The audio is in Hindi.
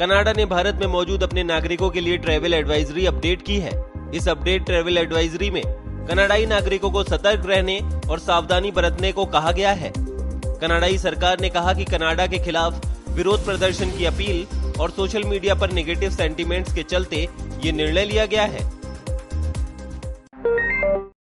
कनाडा ने भारत में मौजूद अपने नागरिकों के लिए ट्रैवल एडवाइजरी अपडेट की है। इस अपडेट ट्रैवल एडवाइजरी में कनाडाई नागरिकों को सतर्क रहने और सावधानी बरतने को कहा गया है। कनाडाई सरकार ने कहा कि कनाडा के खिलाफ विरोध प्रदर्शन की अपील और सोशल मीडिया पर नेगेटिव सेंटीमेंट्स के चलते ये निर्णय लिया गया है।